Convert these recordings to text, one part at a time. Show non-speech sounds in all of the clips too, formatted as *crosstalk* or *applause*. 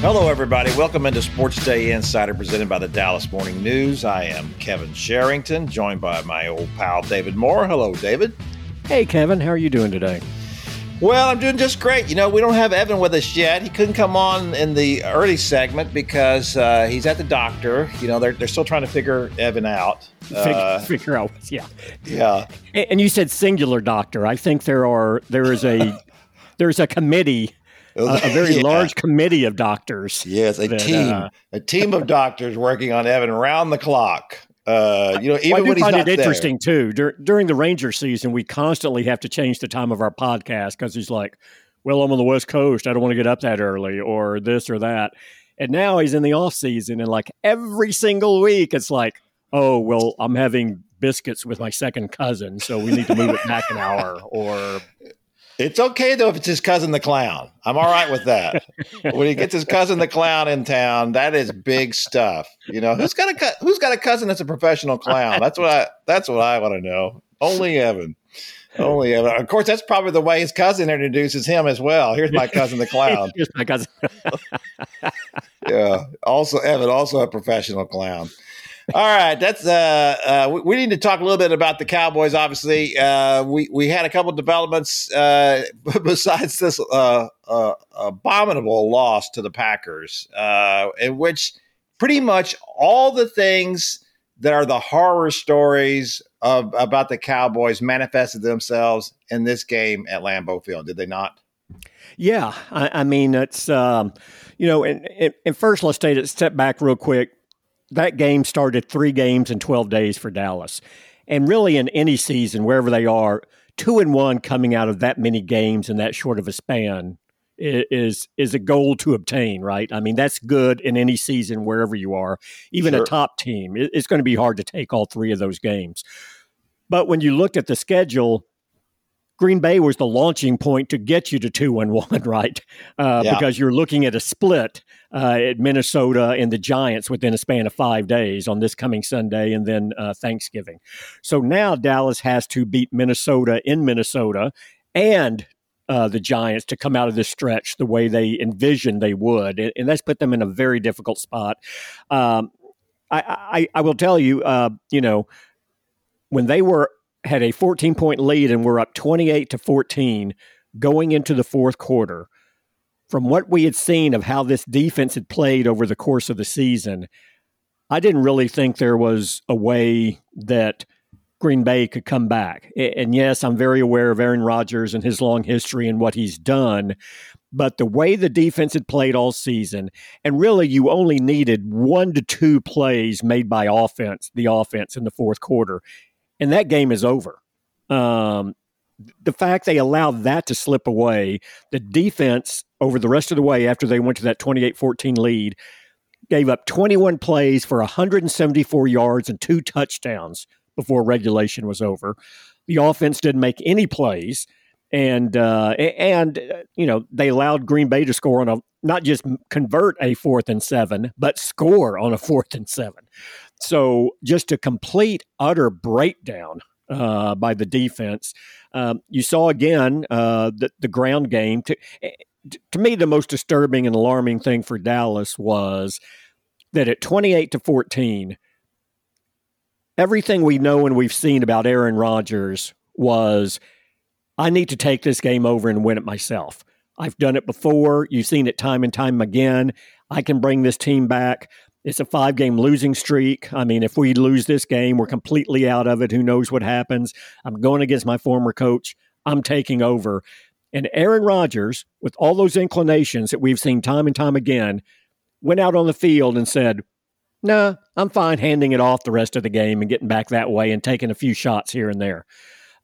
Hello, everybody. Welcome into Sports Day Insider presented by the Dallas Morning News. I am Kevin Sherrington, joined by my old pal David Moore. Hello, David. Hey, Kevin. How are you doing today? Well, I'm doing just great. You know, we don't have Evan with us yet. He couldn't come on in the early segment because uh, he's at the doctor. You know, they're, they're still trying to figure Evan out. Figure, uh, figure out, yeah, yeah. And you said singular doctor. I think there are there is a *laughs* there's a committee a, a very yeah. large committee of doctors. Yes, a that, team, uh, a team of doctors working on Evan round the clock. Uh, you know, even well, I when he's find it interesting too. Dur- during the Ranger season, we constantly have to change the time of our podcast because he's like, "Well, I'm on the West Coast. I don't want to get up that early," or this or that. And now he's in the off season, and like every single week, it's like, "Oh, well, I'm having biscuits with my second cousin, so we need to move it back an hour," or it's okay though if it's his cousin the clown. I'm all right with that. *laughs* when he gets his cousin the clown in town, that is big stuff. You know, who's got a who's got a cousin that's a professional clown? That's what I that's what I want to know. Only Evan. Only Evan. Of course, that's probably the way his cousin introduces him as well. Here's my cousin the clown. *laughs* Here's my cousin. *laughs* yeah. Also Evan, also a professional clown. All right, that's uh, uh we, need to talk a little bit about the Cowboys. Obviously, uh, we we had a couple developments uh, *laughs* besides this uh, uh, abominable loss to the Packers, uh, in which pretty much all the things that are the horror stories of about the Cowboys manifested themselves in this game at Lambeau Field. Did they not? Yeah, I, I mean it's um, you know, and, and first let's take a step back real quick that game started three games in 12 days for Dallas. And really, in any season, wherever they are, two and one coming out of that many games in that short of a span is is a goal to obtain, right? I mean, that's good in any season wherever you are. Even sure. a top team, it's going to be hard to take all three of those games. But when you looked at the schedule, Green Bay was the launching point to get you to two and one, *laughs* right? Uh, yeah. Because you're looking at a split uh, at Minnesota and the Giants within a span of five days on this coming Sunday and then uh, Thanksgiving. So now Dallas has to beat Minnesota in Minnesota and uh, the Giants to come out of this stretch the way they envisioned they would, and, and that's put them in a very difficult spot. Um, I, I, I, will tell you, uh, you know, when they were had a 14 point lead and we're up 28 to 14 going into the fourth quarter. From what we had seen of how this defense had played over the course of the season, I didn't really think there was a way that Green Bay could come back. And yes, I'm very aware of Aaron Rodgers and his long history and what he's done. But the way the defense had played all season, and really you only needed one to two plays made by offense, the offense in the fourth quarter, and that game is over. Um, the fact they allowed that to slip away, the defense over the rest of the way after they went to that 28 14 lead gave up 21 plays for 174 yards and two touchdowns before regulation was over. The offense didn't make any plays. And uh, and uh, you know they allowed Green Bay to score on a not just convert a fourth and seven, but score on a fourth and seven. So just a complete, utter breakdown uh, by the defense. Um, you saw again uh, the, the ground game. To, eh, to me, the most disturbing and alarming thing for Dallas was that at 28 to 14, everything we know and we've seen about Aaron Rodgers was I need to take this game over and win it myself. I've done it before. You've seen it time and time again. I can bring this team back. It's a five game losing streak. I mean, if we lose this game, we're completely out of it. Who knows what happens? I'm going against my former coach. I'm taking over. And Aaron Rodgers, with all those inclinations that we've seen time and time again, went out on the field and said, Nah, I'm fine handing it off the rest of the game and getting back that way and taking a few shots here and there.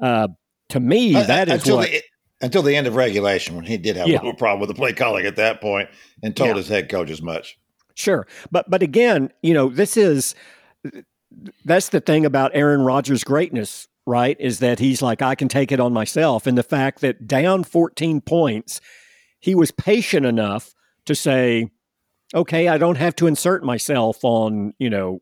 Uh, to me, uh, that is until what. The, until the end of regulation, when he did have yeah. a little problem with the play calling at that point and told yeah. his head coach as much. Sure. But but again, you know, this is that's the thing about Aaron Rodgers' greatness, right? Is that he's like, I can take it on myself. And the fact that down 14 points, he was patient enough to say, okay, I don't have to insert myself on, you know,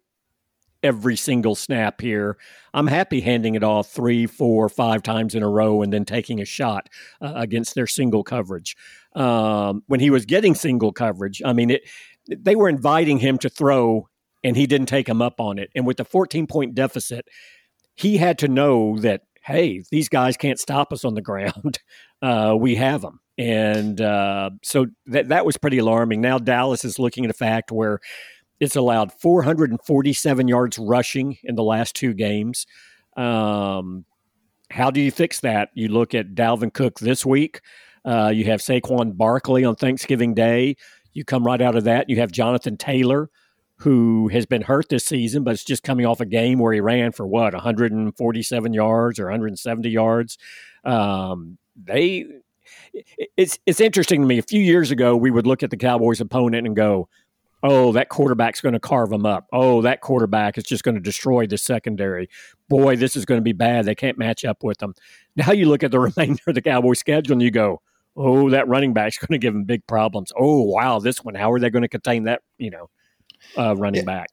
every single snap here. I'm happy handing it off three, four, five times in a row and then taking a shot uh, against their single coverage. um, when he was getting single coverage. I mean, it they were inviting him to throw, and he didn't take him up on it. And with the 14 point deficit, he had to know that hey, these guys can't stop us on the *laughs* ground. Uh, we have them. And uh, so that that was pretty alarming. Now Dallas is looking at a fact where it's allowed 447 yards rushing in the last two games. Um, how do you fix that? You look at Dalvin Cook this week. Uh, you have Saquon Barkley on Thanksgiving Day. You come right out of that. You have Jonathan Taylor, who has been hurt this season, but it's just coming off a game where he ran for what 147 yards or 170 yards. Um, they, it's it's interesting to me. A few years ago, we would look at the Cowboys' opponent and go, oh, that quarterback's going to carve them up. Oh, that quarterback is just going to destroy the secondary. Boy, this is going to be bad. They can't match up with them. Now you look at the *laughs* remainder of the Cowboys schedule and you go, oh, that running back's *laughs* going to give them big problems. Oh, wow, this one, how are they going to contain that, you know, uh, running yeah. back?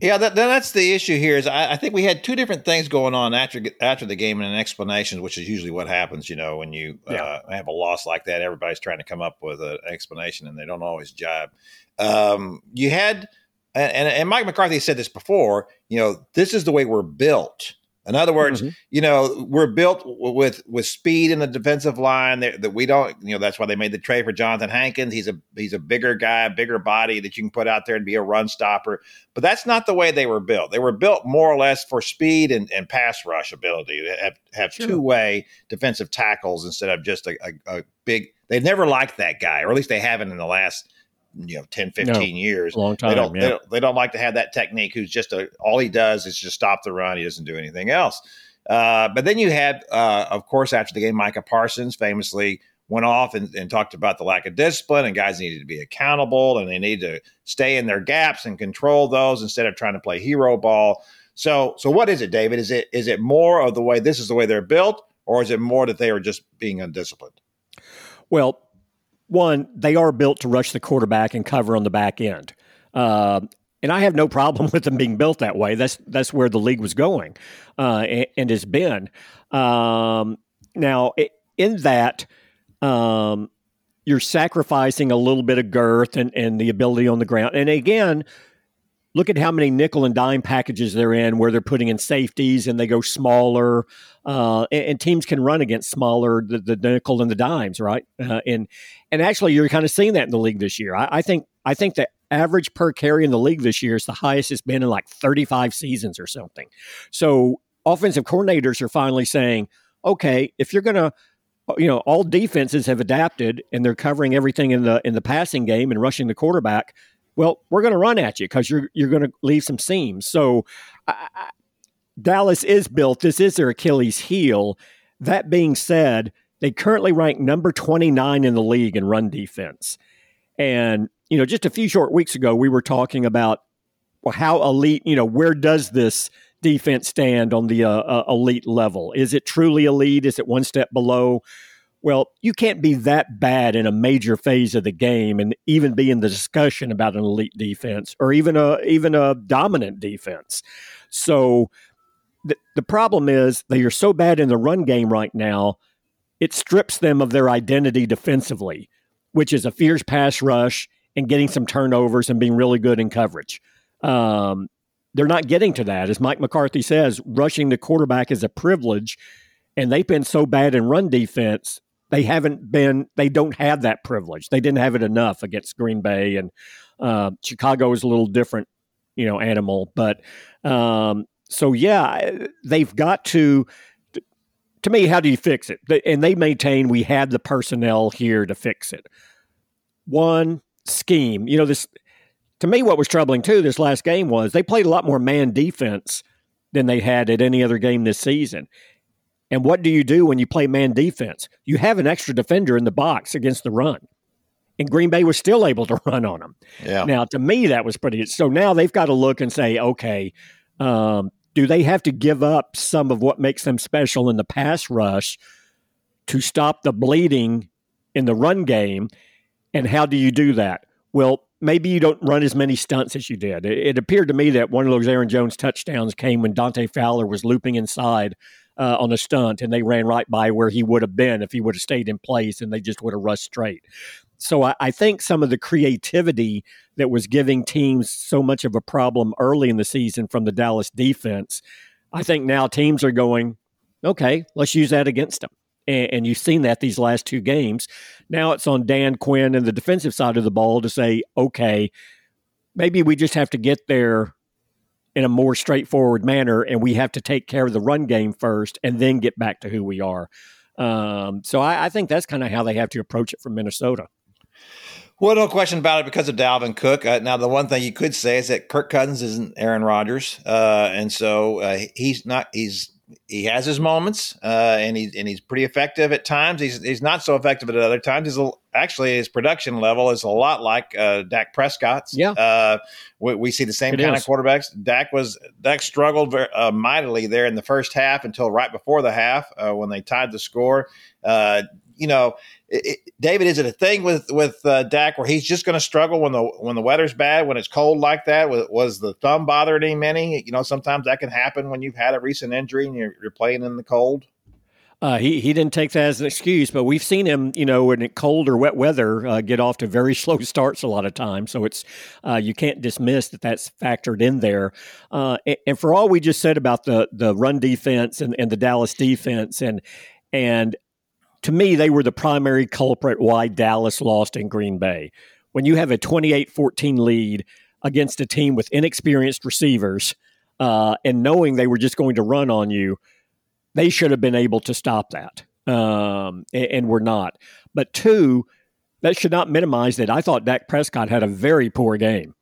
Yeah, that, that's the issue here. Is I, I, think we had two different things going on after after the game and an explanation, which is usually what happens. You know, when you yeah. uh, have a loss like that, everybody's trying to come up with an explanation, and they don't always jibe. Um, you had, and, and Mike McCarthy said this before. You know, this is the way we're built. In other words, mm-hmm. you know, we're built with with speed in the defensive line that, that, we don't, you know, that's why they made the trade for Johnathan Hankins. He's a he's a bigger guy, bigger body that you can put out there and be a run stopper. But that's not the way they were built. They were built more or less for speed and, and pass rush ability. They have have sure. two way defensive tackles instead of just a, a, a big. They've never liked that guy, or at least they haven't in the last you know 10 15 no, years long time they don't, yeah. they don't, they don't like to have that technique who's just a all he does is just stop the run he doesn't do anything else. Uh, but then you had uh, of course after the game micah parsons famously went off and, and, talked about the lack of discipline and guys needed to be accountable and they need to stay in their gaps and control those instead of trying to play hero ball. So so what is it david? Is it is it more of the way this is the way they're built or is it more that they are just being undisciplined? Well one, they are built to rush the quarterback and cover on the back end. Uh, and I have no problem *laughs* with them being built that way. That's that's where the league was going, uh, and, and, has been. Um, now, in that, um, you're sacrificing a little bit of girth and, and the ability on the ground. And again, look at how many nickel and dime packages they're in where they're putting in safeties and they go smaller uh, and, and, teams can run against smaller the, the nickel and the dimes right uh, and and actually you're kind of seeing that in the league this year I, I, think i think the average per carry in the league this year is the highest it's been in like 35 seasons or something so offensive coordinators are finally saying okay if you're gonna uh, you know all defenses have adapted and they're covering everything in the in the passing game and rushing the quarterback well, we're going to run at you because you're you're going to leave some seams. So I, I, Dallas is built. This is their Achilles heel. That being said, they currently rank number 29 in the league in run defense. And you know, just a few short weeks ago, we were talking about well, how elite. You know, where does this defense stand on the uh, uh, elite level? Is it truly elite? Is it one step below? Well, you can't be that bad in a major phase of the game and even be in the discussion about an elite defense or even a even a dominant defense. So the, the problem is they are so bad in the run game right now, it strips them of their identity defensively, which is a fierce pass rush and getting some turnovers and being really good in coverage. Um, they're not getting to that. As Mike McCarthy says, rushing the quarterback is a privilege, and they've been so bad in run defense they haven't been they don't have that privilege they didn't have it enough against green bay and uh, chicago is a little different you know animal but um, so yeah they've got to to me how do you fix it and they maintain we had the personnel here to fix it one scheme you know this to me what was troubling too this last game was they played a lot more man defense than they had at any other game this season and what do you do when you play man defense? You have an extra defender in the box against the run. And Green Bay was still able to *laughs* run on them. Yeah. Now, to me, that was pretty. So now they've got to look and say, okay, um, do they have to give up some of what makes them special in the pass rush to stop the bleeding in the run game? And how do you do that? Well, maybe you don't run as many stunts as you did. It, it appeared to me that one of those Aaron Jones touchdowns came when Dante Fowler was looping inside uh, on a stunt, and they ran right by where he would have been if he would have stayed in place, and they just would have rushed straight. So I, I think some of the creativity that was giving teams so much of a problem early in the season from the Dallas defense, I think now teams are going, okay, let's use that against them. And, and, you've seen that these last two games. Now it's on Dan Quinn and the defensive side of the ball to say, okay, maybe we just have to get there in a more straightforward manner, and we have to take care of the run game first, and then get back to who we are. Um, so I, I think that's kind of how they have to approach it from Minnesota. Well, no question about it because of Dalvin Cook. Uh, now, the one thing you could say is that Kirk Cousins isn't Aaron Rodgers, uh, and so uh, he's not. He's he has his moments, uh, and he's and he's pretty effective at times. He's he's not so effective at other times. He's a, actually his production level is a lot like uh, Dak Prescott's. Yeah, uh, we, we, see the same it kind is. of quarterbacks. Dak was Dak struggled very, uh, mightily there in the first half until right before the half uh, when they tied the score. You know, it, David, is it a thing with with uh, Dak where he's just going to struggle when the when the weather's bad, when it's cold like that? Was, was, the thumb bothering him any? You know, sometimes that can happen when you've had a recent injury and you're, you're playing in the cold. Uh, he he didn't take that as an excuse, but we've seen him, you know, in cold or wet weather, uh, get off to very *laughs* slow starts a lot of times. So it's uh, you can't dismiss that that's factored in there. Uh, and, and, for all we just said about the the run defense and, and the Dallas defense, and and to me, they were the primary culprit why Dallas lost in Green Bay. When you have a 28 14 lead against a team with inexperienced receivers uh, and knowing they were just going to run on you, they should have been able to stop that. Um, and, and were not. But two, that should not minimize that. I thought Dak Prescott had a very poor game.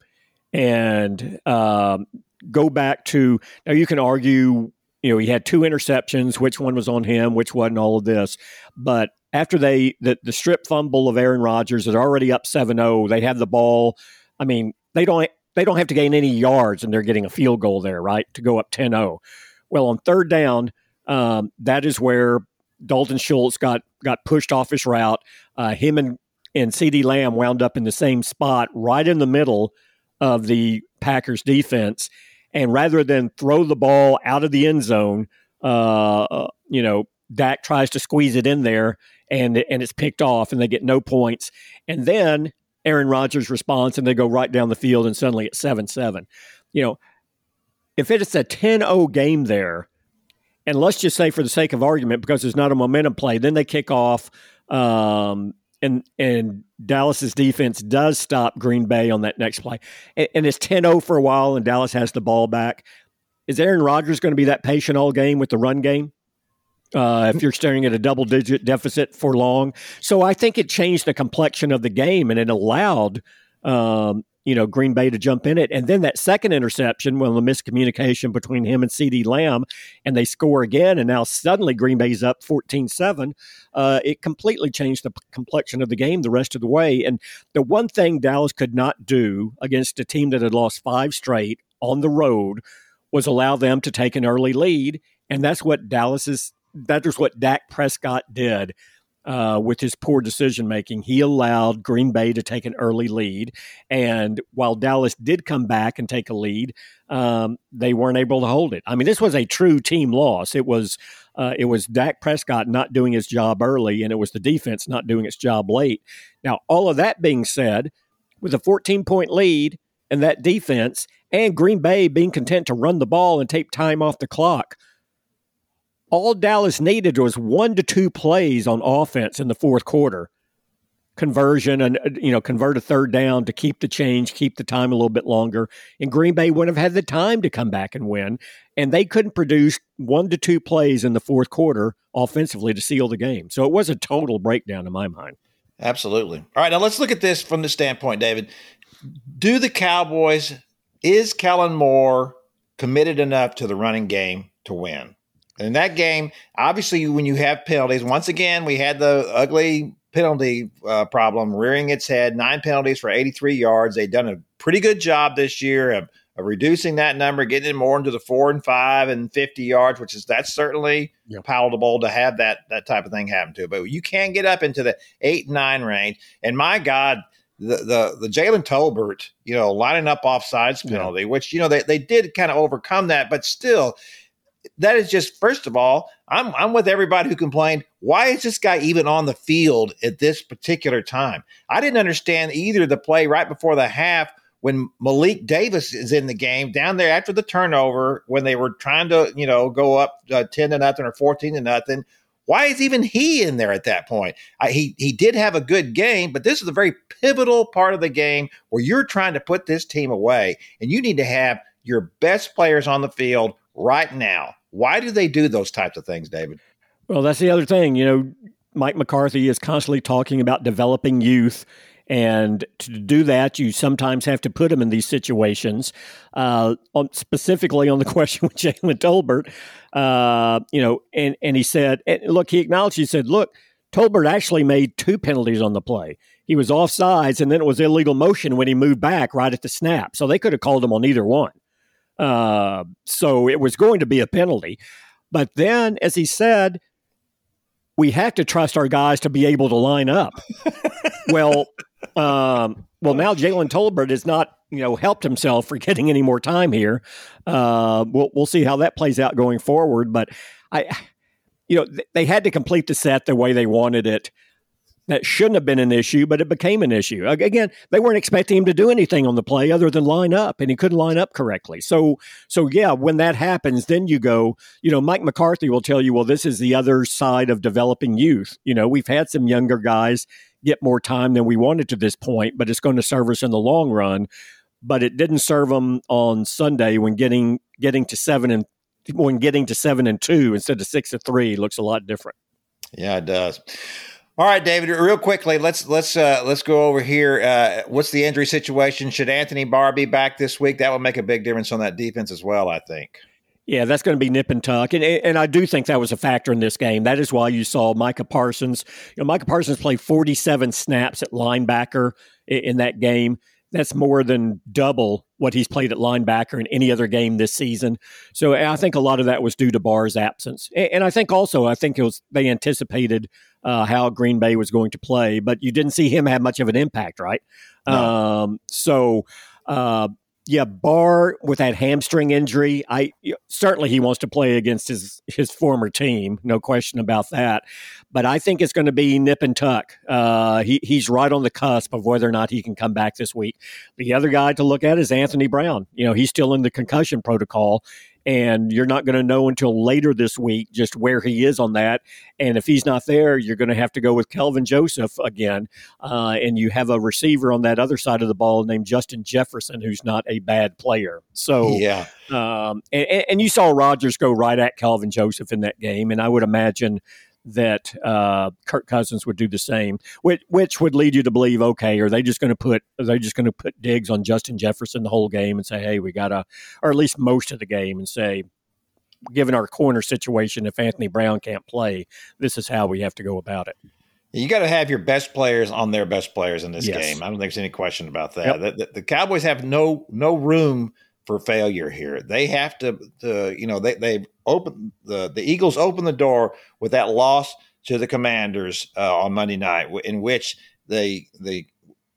And um, go back to now, you can argue you know, he had two interceptions, which one was on him, which wasn't all of this. But after they the, the strip fumble of Aaron Rodgers is already up 7-0, they have the ball. I mean, they don't they don't have to gain any yards and they're getting a field goal there, right? To go up 10-0. Well, on third down, um, that is where Dalton Schultz got got pushed off his route. Uh, him and and CeeDee Lamb wound up in the same spot, right in the middle of the Packers defense. And rather than throw the ball out of the end zone, uh, you know, Dak tries to squeeze it in there and and it's picked off and they get no points. And then Aaron Rodgers responds and they go right down the field and suddenly it's 7 7. You know, if it's a 10 0 game there, and let's just say for the sake of argument, because there's not a momentum play, then they kick off um, and and Dallas's defense does stop Green Bay on that next play, and, and it's 10-0 for a while, and Dallas has the ball back. Is Aaron Rodgers going to be that patient all game with the run game? Uh, if you're staring at a double digit deficit for long, so I think it changed the complexion of the game, and it allowed um, you know, Green Bay to jump in it. And then that second interception, well, the miscommunication between him and CeeDee Lamb, and they score again. And now suddenly Green Bay's up 14 7. Uh, it completely changed the complexion of the game the rest of the way. And the one thing Dallas could not do against a team that had lost five straight on the road was allow them to take an early lead. And that's what Dallas is, that is what Dak Prescott did uh, with his poor decision making. He allowed Green Bay to take an early lead, and while Dallas did come back and take a lead, um, they weren't able to hold it. I mean, this was a true team loss. It was uh, it was Dak Prescott not doing his job early, and it was the defense not doing its job late. Now, all of that being said, with a 14 point lead and that defense, and Green Bay being content to run the ball and take time off the clock all Dallas needed was one to two plays on offense in the fourth quarter. Conversion and uh, you know convert a third down to keep the change, keep the time a little bit longer, and Green Bay wouldn't have had the time to come back and win. And they couldn't produce one to two plays in the fourth quarter offensively to seal the game. So it was a total breakdown in my mind. Absolutely. All right, now let's look at this from the standpoint, David. Do the Cowboys is Kellen Moore committed enough to the running game to win? In that game, obviously, when you have penalties, once again, we had the ugly penalty uh, problem rearing its head. Nine penalties for 83 yards. They've done a pretty good job this year of, of, reducing that number, getting it more into the four and five and 50 yards, which is that's certainly yep. palatable to have that that type of thing happen to. But you can get up into the eight and nine range. And my God, the the, the Jalen Tolbert, you know, lining up offsides penalty, yeah. which you know they, they did kind of overcome that, but still that is just first of all, I'm I'm with everybody who complained. Why is this guy even on the field at this particular time? I didn't understand either the play right before the half when Malik Davis is in the game down there after the turnover when they were trying to you know go up uh, ten to nothing or fourteen to nothing. Why is even he in there at that point? I, he he did have a good game, but this is a very pivotal part of the game where you're trying to put this team away, and you need to have your best players on the field right now. Why do they do those types of things, David? Well, that's the other thing. You know, Mike McCarthy is constantly talking about developing youth. And to do that, you sometimes have to put them in these situations. Uh, on, specifically on the *laughs* question with Jalen Tolbert, uh, you know, and, and he said, and look, he acknowledged, he said, look, Tolbert actually made two penalties on the play. He was offsides, and then it was illegal motion when he moved back right at the snap. So they could have called him on either one. Uh, so it was going to be a penalty. But then, as he said, we have to trust our guys to be able to line up. *laughs* well, um, well, now Jalen Tolbert has not, you know, helped himself for getting any more time here. Uh, we'll we'll see how that plays out going forward. But I, you know, th- they had to complete the set the way they wanted it that shouldn't have been an issue, but it became an issue. Again, they weren't expecting him to do anything on the play other than line up, and he couldn't line up correctly. So, so yeah, when that happens, then you go. You know, Mike McCarthy will tell you, well, this is the other side of developing youth. You know, we've had some younger guys get more time than we wanted to this point, but it's going to serve us in the long run. But it didn't serve them on Sunday when getting getting to seven and when getting to seven and two instead of six to three looks a lot different. Yeah, it does. All right, David. Real quickly, let's let's uh, let's go over here. Uh, what's the injury situation? Should Anthony Barr be back this week? That would make a big difference on that defense as well. I think. Yeah, that's going to be nip and tuck, and and I do think that was a factor in this game. That is why you saw Micah Parsons. You know, Micah Parsons played 47 snaps at linebacker in, in that game. That's more than double what he's played at linebacker in any other game this season. So I think a lot of that was due to Barr's absence, and, and I think also I think it was they anticipated uh, how Green Bay was going to play, but you didn't see him have much of an impact, right? No. Um, so. Uh, yeah, Barr with that hamstring injury, I certainly he wants to play against his his former team, no question about that. But I think it's going to be nip and tuck. Uh, he he's right on the cusp of whether or not he can come back this week. The other guy to look at is Anthony Brown. You know, he's still in the concussion protocol, and you're not going to know until later this week just where he is on that. And if he's not there, you're going to have to go with Kelvin Joseph again. Uh, and you have a receiver on that other side of the ball named Justin Jefferson, who's not a bad player. So, yeah. Um, and, and you saw Rodgers go right at Kelvin Joseph in that game. And I would imagine that uh, Kirk Cousins would do the same, which, which would lead you to believe, okay, are they just going to put are they just going to put Diggs on Justin Jefferson the whole game and say, hey, we got to, or at least most of the game, and say, given our corner situation, if Anthony Brown can't play, this is how we have to go about it. You got to have your best players on their best players in this yes. game. I don't think there's any question about that. Yep. The, the, the Cowboys have no no room for failure here. They have to, to you know, they they open the the Eagles open the door with that loss to the Commanders uh, on Monday night, in which they the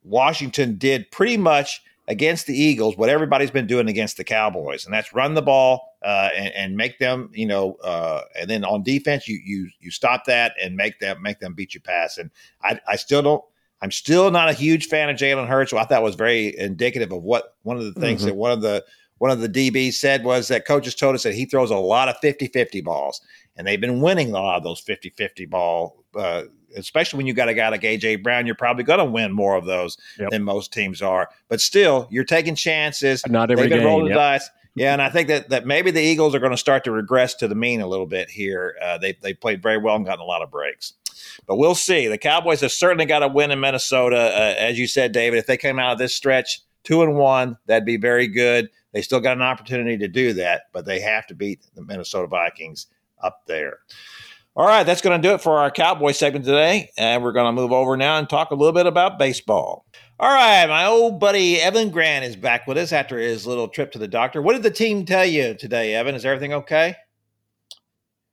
Washington did pretty much against the Eagles what everybody's been doing against the Cowboys, and that's run the ball uh, and, and, make them, you know, uh, and then on defense you you you stop that and make them make them beat you pass. And I, I still don't. I'm still not a huge fan of Jalen Hurts. I thought was very indicative of what one of the things mm-hmm. that one of the one of the DBs said was that coaches told us that he throws a lot of 50 50 balls, and they've been winning a lot of those 50 50 ball. Uh, especially when you got a guy like AJ Brown, you're probably going to win more of those yep. than most teams are. But still, you're taking chances. Not every They've been rolling yep. dice. Yeah, and I think that that maybe the Eagles are going to start to regress to the mean a little bit here. Uh, they they played very well and gotten a lot of breaks, but we'll see. The Cowboys have certainly got to win in Minnesota, uh, as you said, David. If they came out of this stretch two and one, that'd be very good. They still got an opportunity to do that, but they have to beat the Minnesota Vikings up there. All right, that's going to do it for our Cowboy segment today. And we're going to move over now and talk a little bit about baseball. All right, my old buddy Evan Grant is back with us after his little trip to the doctor. What did the team tell you today, Evan? Is everything okay?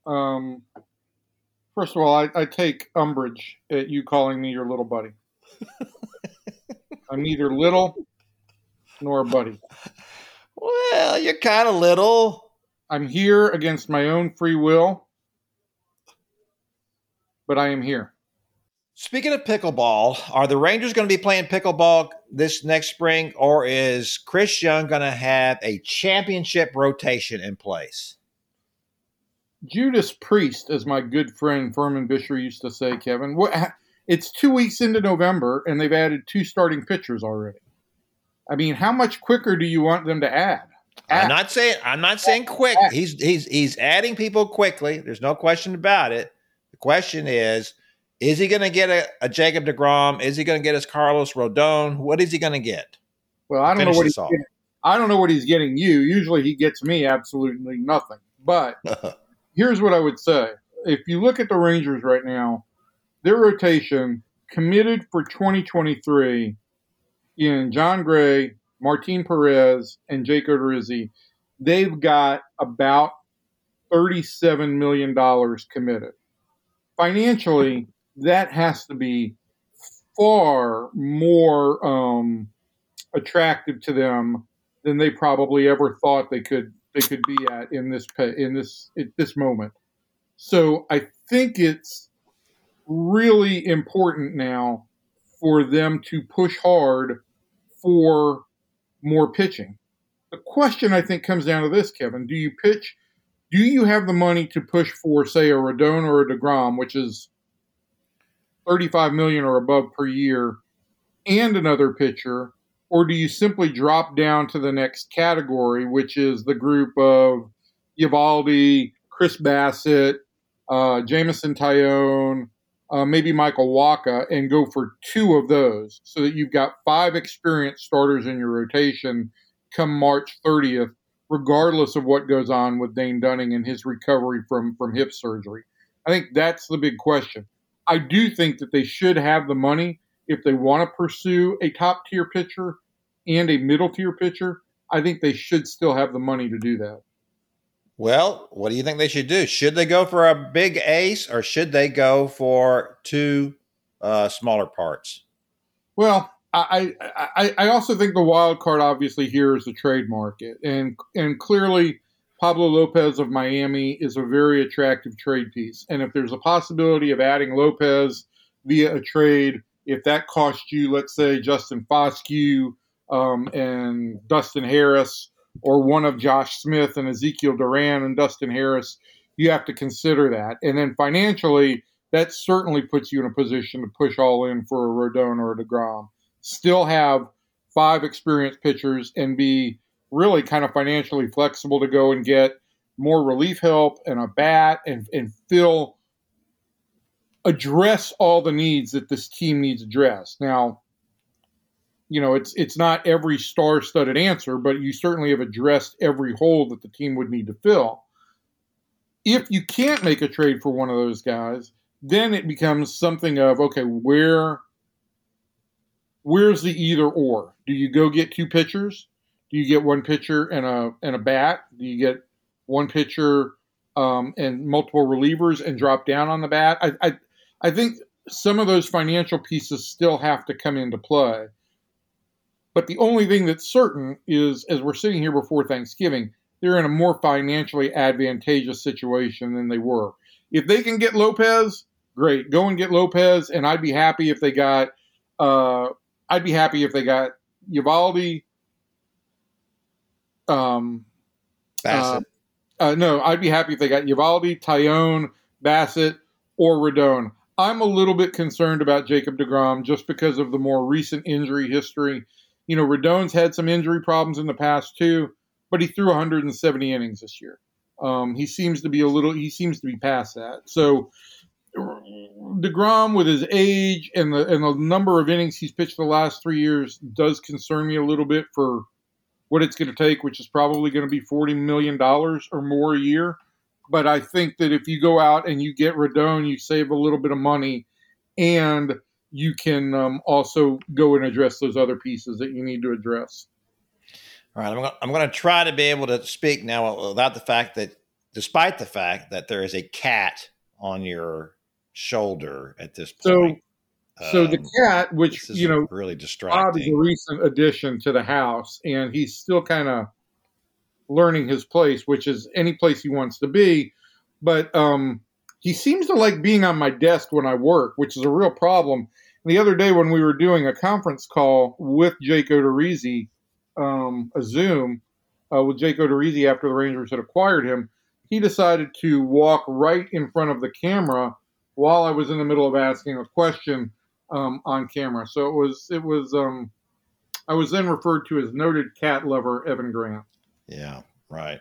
Um, first of all, I, I take umbrage at you calling me your little buddy. *laughs* I'm neither little nor a buddy. Well, you're kind of little. I'm here against my own free will, but I am here. Speaking of pickleball, are the Rangers going to be playing pickleball this next spring, or is Chris Young going to have a championship rotation in place? Judas Priest, as my good friend Furman Bisher used to say, Kevin. What? It's two weeks into November, and they've added two starting pitchers already. I mean, how much quicker do you want them to add? add. I'm not saying I'm not saying quick. Add. He's he's he's adding people quickly. There's no question about it. The question is, is he going to get a, a, Jacob Degrom? Is he going to get his Carlos Rodon? What is he going to get? Well, I don't know what he's getting. I don't know what he's getting you. Usually, he gets me absolutely nothing. But *laughs* here's what I would say: if you look at the Rangers right now, their rotation committed for 2023 in Jon Gray, Martin Perez, and Jake Odorizzi, they've got about $37 million committed. Financially, that has to be far more um, attractive to them than they probably ever thought they could they could be at in this in this at this moment. So I think it's really important now for them to push hard for more pitching. The question I think comes down to this, Kevin: Do you pitch? Do you have the money to push for, say, a Rodon or a Degrom, which is 35 million or above per year, and another pitcher, or do you simply drop down to the next category, which is the group of Eovaldi, Chris Bassitt, uh, Jameson Taillon, uh, maybe Michael Wacha, and go for two of those so that you've got five experienced starters in your rotation come March 30th, regardless of what goes on with Dane Dunning and his recovery from, from hip surgery. I think that's the big question. I do think that they should have the money if they want to pursue a top tier pitcher and a middle tier pitcher. I think they should still have the money to do that. Well, what do you think they should do? Should they go for a big ace or should they go for two uh, smaller parts? Well, I, I I also think the wild card obviously here is the trade market, and and clearly Pablo Lopez of Miami is a very attractive trade piece. And if there's a possibility of adding Lopez via a trade, if that costs you, let's say Justin Foscue um, and Dustin Harris or one of Josh Smith and Ezekiel Duran and Dustin Harris, you have to consider that. And then financially, that certainly puts you in a position to push all in for a Rodon or a DeGrom. Still have five experienced pitchers and be really kind of financially flexible to go and get more relief help and a bat and, and fill address all the needs that this team needs addressed. Now, you know, it's it's not every star-studded answer, but you certainly have addressed every hole that the team would need to fill. If you can't make a trade for one of those guys, then it becomes something of okay, where where's the either or? Do you go get two pitchers? Do you get one pitcher and a and a bat? Do you get one pitcher um, and multiple relievers and drop down on the bat? I, I I think some of those financial pieces still have to come into play. But the only thing that's certain is, as we're sitting here before Thanksgiving, they're in a more financially advantageous situation than they were. If they can get Lopez, great, go and get Lopez, and I'd be happy if they got. Uh, I'd be happy if they got Eovaldi. Um, Bassitt. Uh, uh, no, I'd be happy if they got Eovaldi, Taillon, Bassitt, or Rodon. I'm a little bit concerned about Jacob DeGrom just because of the more recent injury history you know, Rodon's had some injury problems in the past too, but he threw 170 innings this year. Um, he seems to be a little. He seems to be past that. So Degrom, with his age and the and the number of innings he's pitched the last three years, does concern me a little bit for what it's going to take, which is probably going to be 40 million dollars or more a year. But I think that if you go out and you get Rodon, you save a little bit of money, and you can um, also go and address those other pieces that you need to address. All right, I'm going, I'm going to try to be able to speak now without the fact that, despite the fact that there is a cat on your shoulder at this point. So, so the um, cat, which you know, really distracting. Bob is a recent addition to the house, and he's still kind of learning his place, which is any place he wants to be. But um, he seems to like being on my desk when I work, which is a real problem. the other day when we were doing a conference call with Jake Odorizzi, um, a Zoom uh, with Jake Odorizzi after the Rangers had acquired him, he decided to walk right in front of the camera while I was in the middle of asking a question um, on camera. So it was it was um, I was then referred to as noted cat lover Evan Grant. Yeah, right.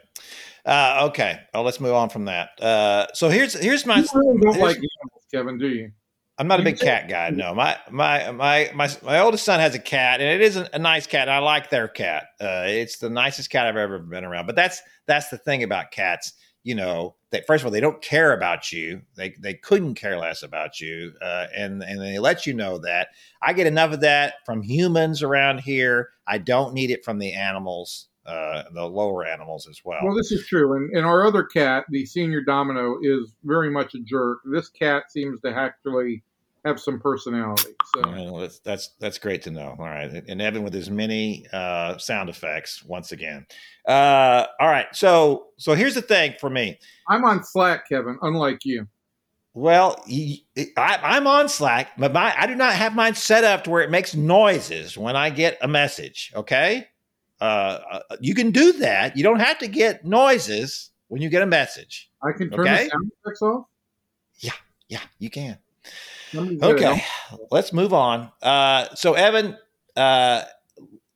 Uh, okay. Oh, let's move on from that. Uh, so here's here's my. You really don't like animals, Kevin, do you? I'm not a big cat guy. No, my my my my my oldest son has a cat, and it is a, nice cat. I like their cat. Uh, it's the nicest cat I've ever been around. But that's that's the thing about cats. You know, that first of all, they don't care about you. They they couldn't care less about you, uh, and and they let you know that. I get enough of that from humans around here. I don't need it from the animals uh, the lower animals as well. Well, this is true. And, and our other cat, the senior domino, is very much a jerk. This cat seems to actually have some personality. So well, that's, that's, that's great to know. All right, and Evan with his many uh, sound effects once again. Uh, all right, so so here's the thing for me. I'm on Slack, Kevin. Unlike you. Well, I, am on Slack, but my I do not have mine set up to where it makes noises when I get a message. Okay, uh, you can do that. You don't have to get noises when you get a message. I can turn okay? the sound effects off. Yeah, yeah, you can. Okay, let's move on. Uh, so, Evan, uh,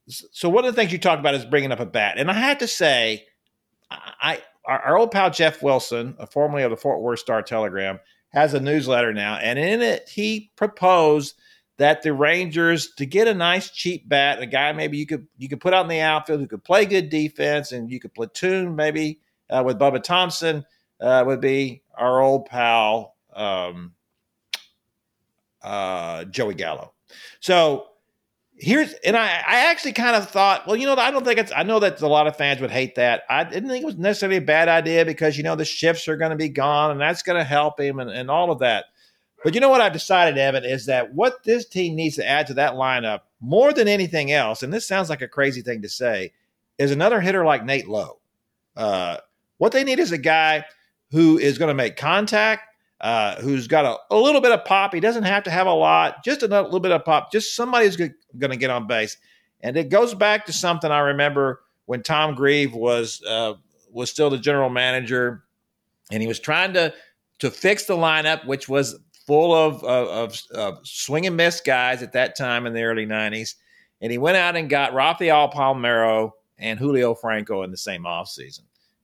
so one of the things you talked about is bringing up a bat, and I had to say, I our, our old pal Jeff Wilson, formerly of the Fort Worth Star Telegram, has a newsletter now, and in it he proposed that the Rangers to get a nice cheap bat, a guy maybe you could you could put out in the outfield who could play good defense, and you could platoon maybe uh, with Bubba Thompson uh, would be our old pal um, uh, Joey Gallo. So here's and I, I actually kind of thought, well, you know, I don't think it's I know that a lot of fans would hate that. I didn't think it was necessarily a bad idea because you know the shifts are going to be gone and that's going to help him and, and all of that. But you know what I've decided, Evan, is that what this team needs to add to that lineup more than anything else, and this sounds like a crazy thing to say, is another hitter like Nate Lowe. Uh, what they need is a guy who is going to make contact, uh, who's got a, a, little bit of pop. He doesn't have to have a lot, just a little bit of pop, just somebody who's going to get on base. And it goes back to something I remember when Tom Grieve was uh, was still the general manager, and he was trying to to fix the lineup, which was full of, of, of swing and miss guys at that time in the early 90s. And he went out and got Rafael Palmeiro and Julio Franco in the same offseason.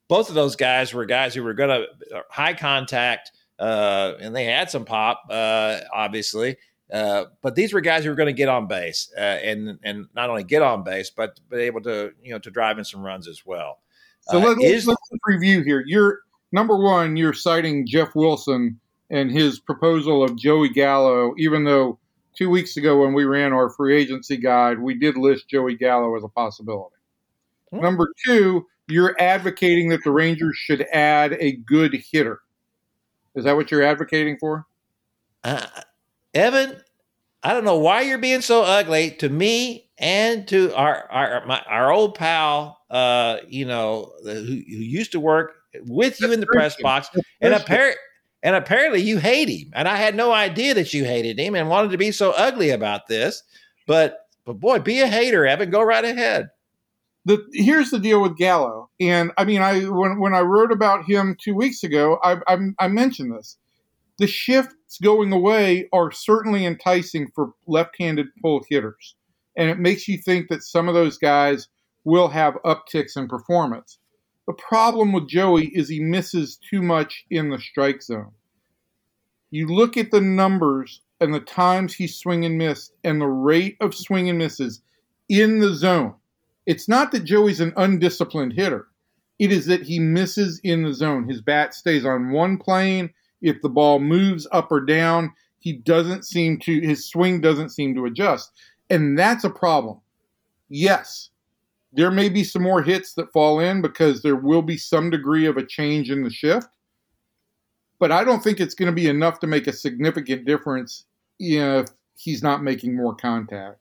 Both of those guys were guys who were going to uh, high contact, uh, and they had some pop, uh, obviously. Uh, but these were guys who were going to get on base uh, and and not only get on base, but be able to you know to drive in some runs as well. So let, us uh, review here. You're number one. You're citing Jeff Wilson and his proposal of Joey Gallo, even though two weeks ago when we ran our free agency guide, we did list Joey Gallo as a possibility. Hmm. Number two, you're advocating that the Rangers should add a good hitter. Is that what you're advocating for? Uh, Evan, I don't know why you're being so ugly to me and to our our my, our old pal, uh, you know, who, who used to work with you in the press box, and apparently and apparently you hate him. And I had no idea that you hated him and wanted to be so ugly about this. But but boy, be a hater, Evan. Go right ahead. The, here's the deal with Gallo, and I mean, I when when I wrote about him two weeks ago, I, I, I mentioned this. The shifts going away are certainly enticing for left-handed pull hitters, and it makes you think that some of those guys will have upticks in performance. The problem with Joey is he misses too much in the strike zone. You look at the numbers and the times he swing and missed and the rate of swing and misses in the zone. It's not that Joey's an undisciplined hitter. It is that he misses in the zone. His bat stays on one plane. If the ball moves up or down, he doesn't seem to, his swing doesn't seem to adjust. And that's a problem. Yes, there may be some more hits that fall in because there will be some degree of a change in the shift. But I don't think it's going to be enough to make a significant difference if he's not making more contact.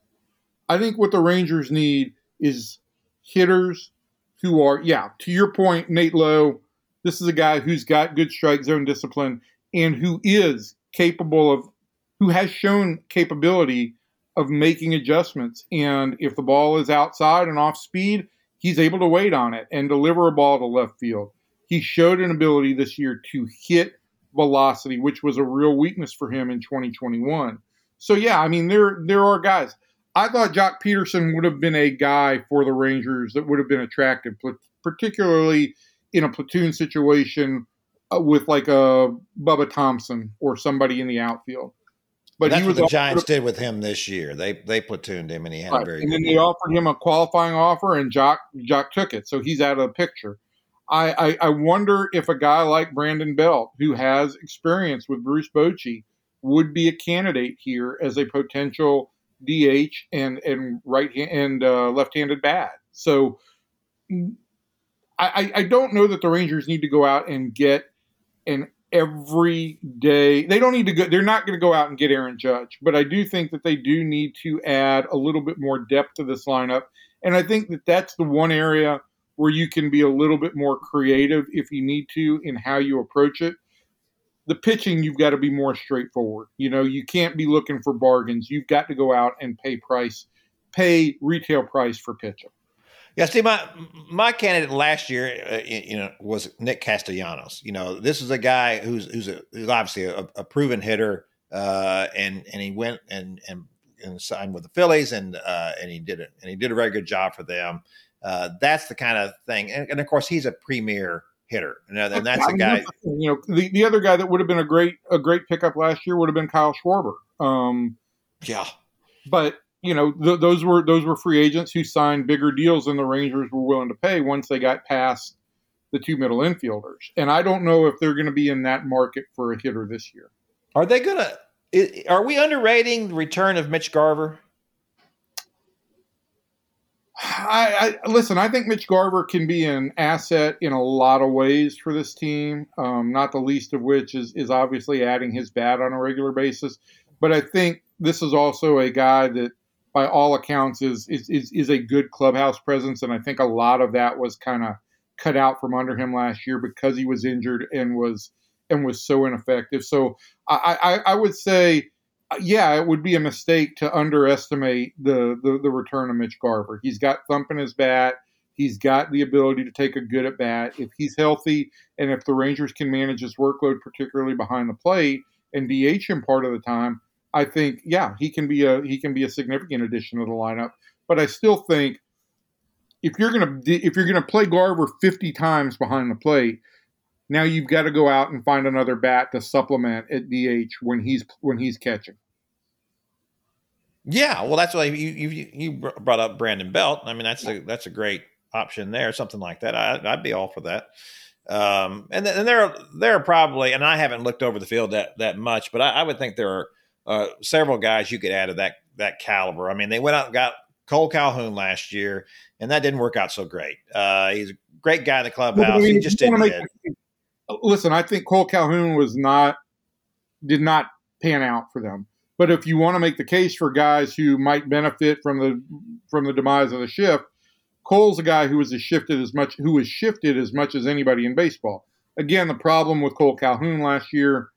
I think what the Rangers need is hitters who are, yeah, to your point, Nate Lowe, this is a guy who's got good strike zone discipline and who is capable of, who has shown capability of making adjustments. And if the ball is outside and off speed, he's able to wait on it and deliver a ball to left field. He showed an ability this year to hit velocity, which was a real weakness for him in 2021. So yeah, I mean there there are guys. I thought Joc Pederson would have been a guy for the Rangers that would have been attractive, particularly in a platoon situation uh, with like a Bubba Thompson or somebody in the outfield. But that's what the Giants did with him this year. They they platooned him, and he had right. a very. And then they offered him a qualifying offer, and Jock Joc took it, so he's out of the picture. I, I, I wonder if a guy like Brandon Belt, who has experience with Bruce Bochy, would be a candidate here as a potential DH and and right and uh, left-handed bat. So I, I don't know that the Rangers need to go out and get an every day. They don't need to go. They're not going to go out and get Aaron Judge, but I do think that they do need to add a little bit more depth to this lineup. And I think that that's the one area where you can be a little bit more creative if you need to in how you approach it. The pitching, you've got to be more straightforward. You know, you can't be looking for bargains. You've got to go out and pay price, pay retail price for pitching. Yeah, see, my my candidate last year, uh, you know, was Nick Castellanos. You know, this is a guy who's who's, a, who's obviously a, a, proven hitter, uh, and and he went and and, and signed with the Phillies, and uh, and he did it, and he did a very good job for them. Uh, that's the kind of thing, and, and, of course, he's a premier hitter, and, and that's a guy. You know, the, the other guy that would have been a great a great pickup last year would have been Kyle Schwarber. Um, yeah, but you know, th- those were those were free agents who signed bigger deals than the Rangers were willing to pay once they got past the two middle infielders. And I don't know if they're going to be in that market for a hitter this year. Are they going to? Are we underrating the return of Mitch Garver? I, I, listen. I think Mitch Garver can be an asset in a lot of ways for this team. Um, not the least of which is is obviously adding his bat on a regular basis. But I think this is also a guy that, by all accounts, is is is, is a good clubhouse presence, and I think a lot of that was kind of cut out from under him last year because he was injured and was and was so ineffective. So I, I, I would say yeah, it would be a mistake to underestimate the, the, the return of Mitch Garver. He's got thump in his bat. He's got the ability to take a good at bat. If he's healthy and if the Rangers can manage his workload, particularly behind the plate, and DH him part of the time, I think yeah, he can be a he can be a significant addition to the lineup. But I still think if you're gonna if you're gonna play Garver 50 times behind the plate, now you've got to go out and find another bat to supplement at DH when he's when he's catching. Yeah, well, that's why you you you brought up Brandon Belt. I mean, that's a that's a great option there, something like that. I, would be all for that. Um, and, th- and there are there are probably, and I haven't looked over the field that that much, but I, I would think there are uh, several guys you could add to that that caliber. I mean, they went out and got Cole Calhoun last year, and that didn't work out so great. Uh, he's a great guy in the clubhouse. I mean, he just didn't. Make, listen, I think Cole Calhoun was not did not pan out for them. But if you want to make the case for guys who might benefit from the from the demise of the shift, Cole's a guy who was shifted as much who was shifted as much as anybody in baseball. Again, the problem with Cole Calhoun last year,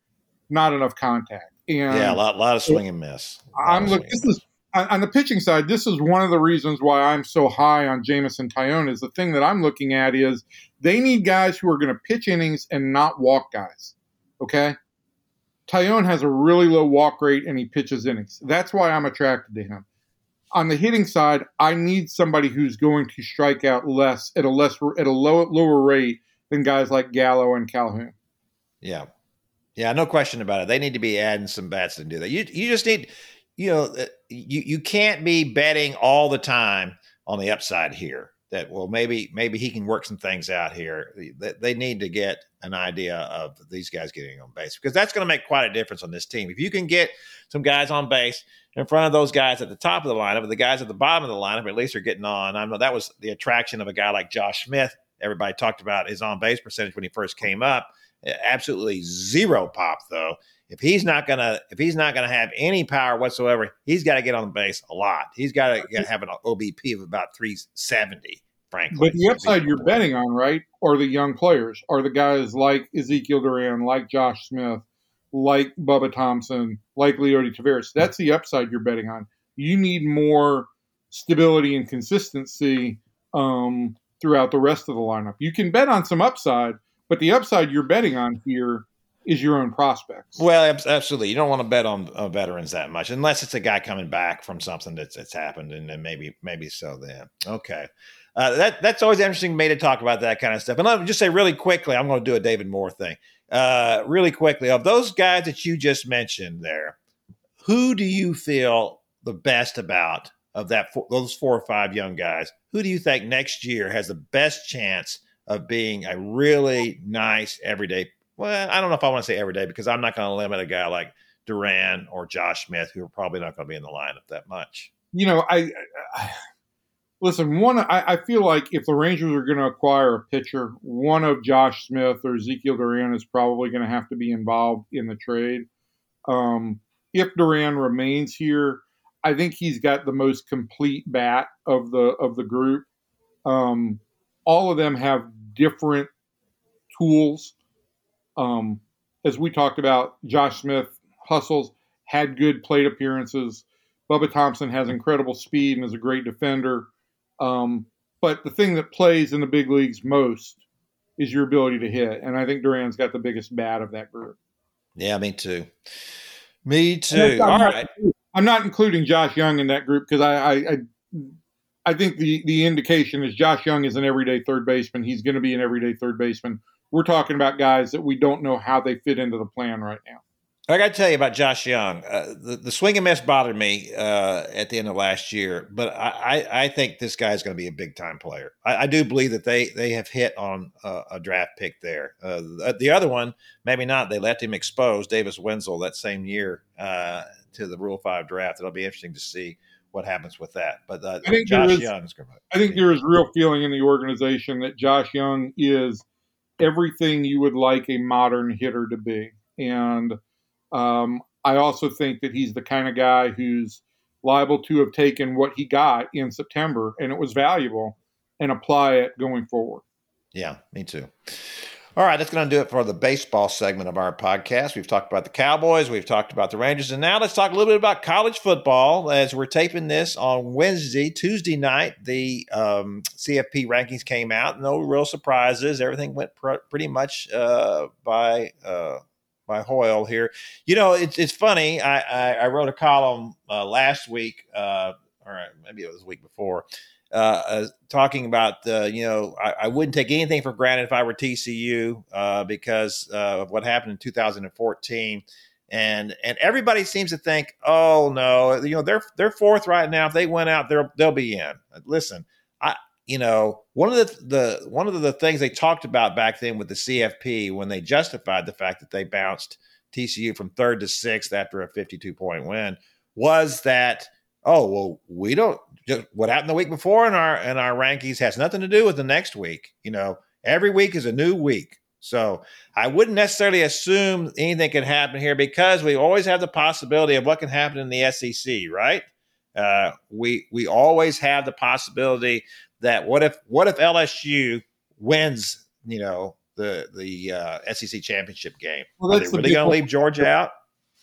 not enough contact. And yeah, a lot, lot of swing and miss. I'm look. This is on the pitching side. This is one of the reasons why I'm so high on Jameson Taillon. Is the thing that I'm looking at is they need guys who are going to pitch innings and not walk guys. Okay. Taillon has a really low walk rate and he pitches innings. That's why I'm attracted to him. On the hitting side, I need somebody who's going to strike out less at a less at a low, lower rate than guys like Gallo and Calhoun. Yeah, yeah, no question about it. They need to be adding some bats to do that. You you just need, you know, uh, you you can't be betting all the time on the upside here that well maybe maybe he can work some things out here. They, they need to get an idea of these guys getting on base because that's going to make quite a difference on this team. If you can get some guys on base in front of those guys at the top of the lineup, the guys at the bottom of the lineup at least are getting on. I know that was the attraction of a guy like Josh Smith. Everybody talked about his on base percentage when he first came up. Absolutely zero pop though if he's not gonna if he's not gonna have any power whatsoever, he's got to get on the base a lot. He's got to have an OBP of about 370 frankly. But the upside you're betting on, right, are the young players, are the guys like Ezekiel Duran, like Josh Smith, like Bubba Thompson, like Leody Taveras. That's the upside you're betting on. You need more stability and consistency um, throughout the rest of the lineup. You can bet on some upside, but the upside you're betting on here is your own prospects. Well, absolutely. You don't want to bet on uh, veterans that much, unless it's a guy coming back from something that's, that's happened, and then maybe maybe so. Then okay, uh, that that's always interesting to me to talk about that kind of stuff. And let me just say really quickly, I'm going to do a David Moore thing. Uh, really quickly, of those guys that you just mentioned there, who do you feel the best about of that those four or five young guys? Who do you think next year has the best chance of being a really nice everyday? Well, I don't know if I want to say everyday because I'm not going to limit a guy like Duran or Josh Smith, who are probably not going to be in the lineup that much. You know, I, I listen. One, I, I, feel like if the Rangers are going to acquire a pitcher, one of Josh Smith or Ezekiel Duran is probably going to have to be involved in the trade. Um, if Duran remains here, I think he's got the most complete bat of the of the group. Um, all of them have different tools. Um, as we talked about, Josh Smith hustles, had good plate appearances. Bubba Thompson has incredible speed and is a great defender. Um, but the thing that plays in the big leagues most is your ability to hit, and I think Duran's got the biggest bat of that group. Yeah, me too. Me too. All right. I'm not including Josh Jung in that group because I, I, I I think the the indication is Josh Jung is an everyday third baseman. He's going to be an everyday third baseman. We're talking about guys that we don't know how they fit into the plan right now. I got to tell you about Josh Jung. Uh, the, the swing and miss bothered me uh, at the end of last year, but I, I, I think this guy is going to be a big time player. I, I, do believe that they they have hit on a, a draft pick there. Uh, the, the, other one, maybe not. They left him exposed, Davis Wendzel, that same year uh, to the Rule Five draft. It'll be interesting to see what happens with that. But uh, I think Josh is, Jung is going to. I think there is real feeling in the organization that Josh Jung is everything you would like a modern hitter to be, and um, I also think that he's the kind of guy who's liable to have taken what he got in September and it was valuable and apply it going forward. Yeah, me too. All right, that's going to do it for the baseball segment of our podcast. We've talked about the Cowboys, we've talked about the Rangers, and now let's talk a little bit about college football. As we're taping this on Wednesday, Tuesday night, the um, CFP rankings came out. No real surprises. Everything went pr- pretty much uh, by uh, by Hoyle here. You know, it's it's funny. I I, I wrote a column uh, last week, uh, or maybe it was the week before, uh, uh talking about the you know I, I, wouldn't take anything for granted if I were TCU uh, because uh, of what happened in 2014. And and everybody seems to think, oh no, you know they're they're fourth right now. If they went out, they'll they'll be in. Listen, I you know, one of the, the one of the things they talked about back then with the CFP when they justified the fact that they bounced TCU from third to sixth after a 52 point win was that oh well we don't just what happened the week before in our in our rankings has nothing to do with the next week you know every week is a new week so I wouldn't necessarily assume anything can happen here because we always have the possibility of what can happen in the SEC right uh, we we always have the possibility that what if what if LSU wins, you know, the the uh, SEC championship game? Well, Are they really going to leave Georgia out?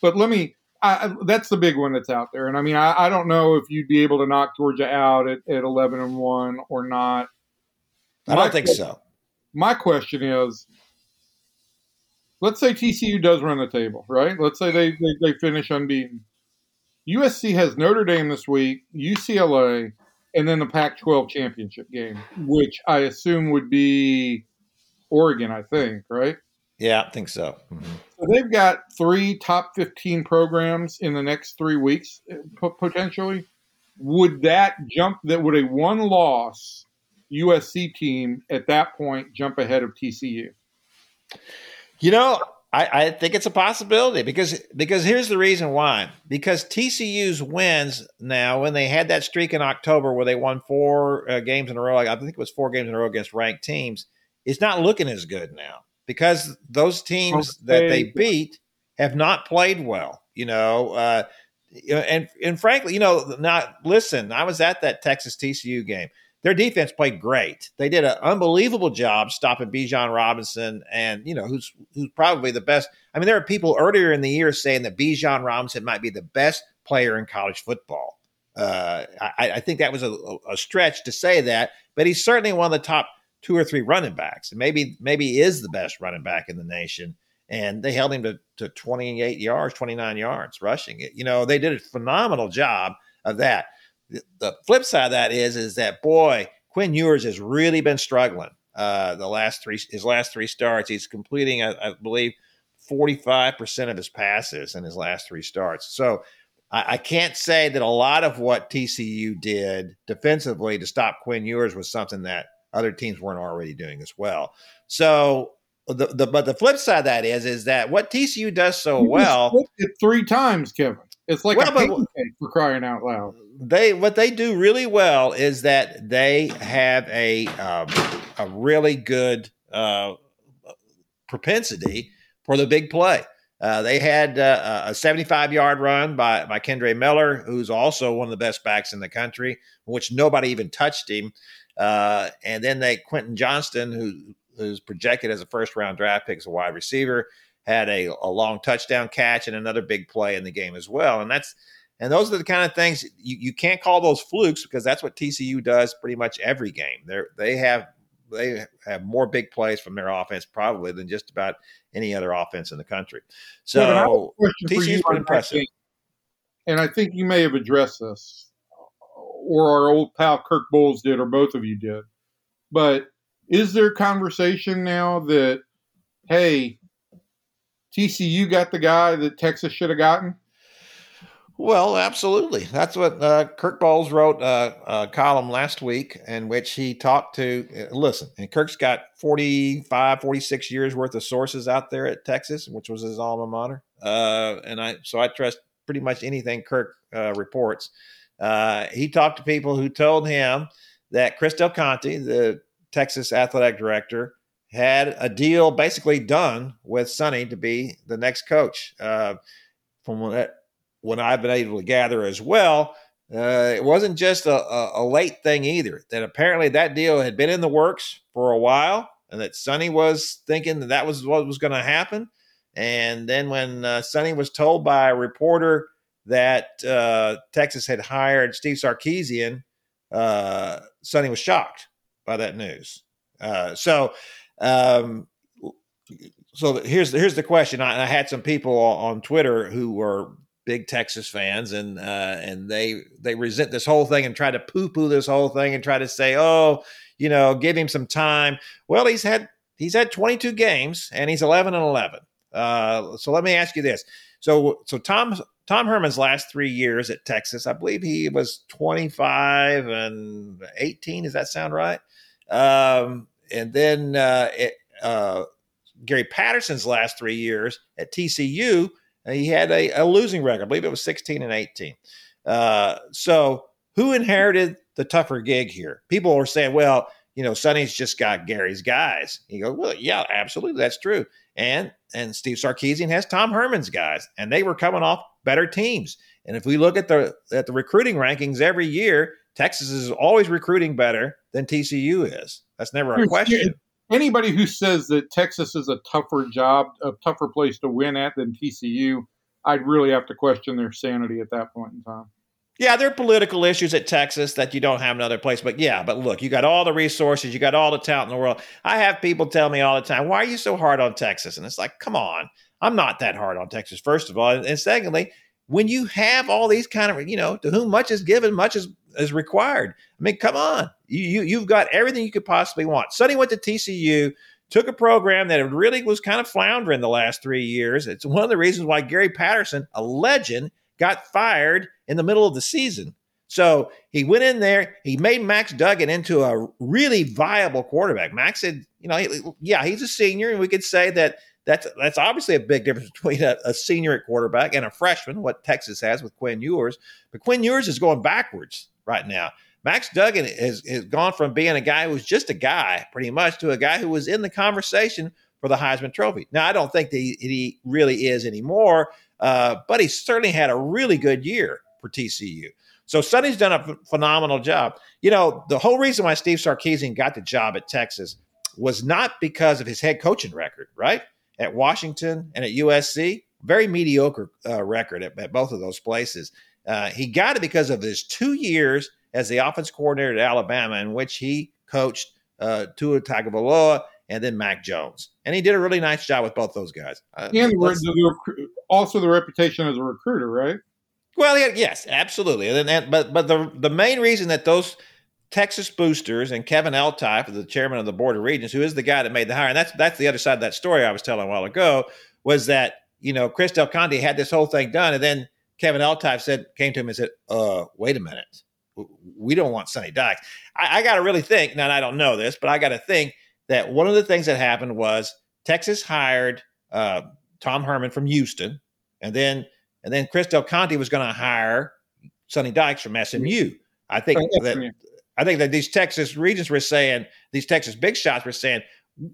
But let me. I, that's the big one that's out there, and I mean, I, I, don't know if you'd be able to knock Georgia out at, at eleven and one or not. I don't think so. My question is, let's say TCU does run the table, right? Let's say they, they, they finish unbeaten. USC has Notre Dame this week, UCLA, and then the Pac-12 championship game, which I assume would be Oregon. I think, right? Yeah, I think so. Mm-hmm. So they've got three top 15 programs in the next three weeks, potentially. Would that jump? That would a one-loss USC team at that point jump ahead of TCU? You know, I, I, think it's a possibility because because here's the reason why. Because TCU's wins now, when they had that streak in October where they won four uh, games in a row, I think it was four games in a row against ranked teams, it's not looking as good now because those teams okay. that they beat have not played well. You know, uh, and and frankly, you know, not listen. I was at that Texas TCU game their defense played great. They did an unbelievable job stopping Bijan Robinson, and you know who's who's probably the best. I mean, there are people earlier in the year saying that Bijan Robinson might be the best player in college football. Uh, I, I, think that was a, a, stretch to say that, but he's certainly one of the top two or three running backs, and maybe maybe is the best running back in the nation. And they held him to, to 28 yards, 29 yards rushing it. You know, they did a phenomenal job of that. The, the flip side of that is is that boy, Quinn Ewers has really been struggling. Uh, the last three his last three starts, he's completing, I, I believe, 45% of his passes in his last three starts. So I, I, can't say that a lot of what TCU did defensively to stop Quinn Ewers was something that other teams weren't already doing as well. So the, the but the flip side of that is is that what TCU does so you well three times, Kevin. It's like well, a pancake for crying out loud. They what they do really well is that they have a um, a really good uh, propensity for the big play. Uh, they had uh, a 75 yard run by, by Kendre Miller, who's also one of the best backs in the country, which nobody even touched him. Uh, and then they, Quentin Johnston, who who's projected as a first round draft pick as a wide receiver, had a, a long touchdown catch and another big play in the game as well. And that's, and those are the kind of things you, you can't call those flukes because that's what TCU does pretty much every game. They they have they have more big plays from their offense probably than just about any other offense in the country. So TCU is pretty impressive. And I think you may have addressed this, or our old pal Kirk Bohls did, or both of you did. But is there conversation now that, hey, TCU got the guy that Texas should have gotten? Well, absolutely. That's what uh, Kirk Bohls wrote uh, a column last week in which he talked to. Uh, listen, and Kirk's got 45, 46 years worth of sources out there at Texas, which was his alma mater. Uh, and I, so I trust pretty much anything Kirk reports. Uh, he talked to people who told him that Chris Del Conte, the Texas athletic director, had a deal basically done with Sonny to be the next coach. from what what I've been able to gather as well, uh, it wasn't just a, a, a, late thing either. That apparently that deal had been in the works for a while, and that Sonny was thinking that that was what was going to happen. And then when uh, Sonny was told by a reporter that uh, Texas had hired Steve Sarkisian, uh, Sonny was shocked by that news. Uh, so, um, so here's here's the question. I, I had some people on Twitter who were big Texas fans, and uh, and they they resent this whole thing and try to poo poo this whole thing and try to say, oh, you know, give him some time. Well, he's had he's had 22 games and he's 11 and 11. Uh, so let me ask you this: so so Tom Tom Herman's last three years at Texas, I believe he was 25 and 18. Does that sound right? Um, and then uh, it, uh, Gary Patterson's last three years at TCU he had a, a, losing record. I believe it was 16 and 18. Uh, so who inherited the tougher gig here? People were saying, well, you know, Sonny's just got Gary's guys. You go, well, yeah, absolutely, that's true. And and Steve Sarkisian has Tom Herman's guys, and they were coming off better teams. And if we look at the at the recruiting rankings every year, Texas is always recruiting better than TCU is. That's never a question anybody who says that Texas is a tougher job, a tougher place to win at than TCU, I'd really have to question their sanity at that point in time. Yeah, there are political issues at Texas that you don't have in other places. But yeah, but look, you got all the resources, you got all the talent in the world. I have people tell me all the time, why are you so hard on Texas? And it's like, come on, I'm not that hard on Texas, first of all. And secondly, when you have all these kind of, you know, to whom much is given, much is, is required. I mean, come on. You, you, have got everything you could possibly want. Sonny went to TCU, took a program that really was kind of floundering the last three years. It's one of the reasons why Gary Patterson, a legend, got fired in the middle of the season. So he went in there, he made Max Duggan into a really viable quarterback. Max said, you know, yeah, he's a senior, and we could say that that's that's obviously a big difference between a, a, senior at quarterback and a freshman, what Texas has with Quinn Ewers. But Quinn Ewers is going backwards right now. Max Duggan has, has gone from being a guy who was just a guy, pretty much, to a guy who was in the conversation for the Heisman Trophy. Now, I don't think that he, he really is anymore, uh, but he certainly had a really good year for TCU. So Sonny's done a phenomenal job. You know, the whole reason why Steve Sarkisian got the job at Texas was not because of his head coaching record, right? At Washington and at USC, very mediocre uh, record at, at, both of those places. Uh, he got it because of his two years as the offense coordinator at Alabama, in which he coached uh, Tua Tagovailoa and then Mac Jones, and he did a really nice job with both those guys. Uh, and the, also the reputation as a recruiter, right? Well, yeah, yes, absolutely. And, and but but the the main reason that those Texas boosters and Kevin Eltife, the chairman of the board of regents, who is the guy that made the hire, and that's that's the other side of that story I was telling a while ago, was that you know Chris Del Conte had this whole thing done, and then Kevin Eltife said came to him and said, "Uh, wait a minute, we don't want Sonny Dykes." I, I got to really think. Now I don't know this, but I got to think that one of the things that happened was Texas hired uh, Tom Herman from Houston, and then and then Chris Del Conte was going to hire Sonny Dykes from SMU. I think that I think that these Texas regents were saying these Texas big shots were saying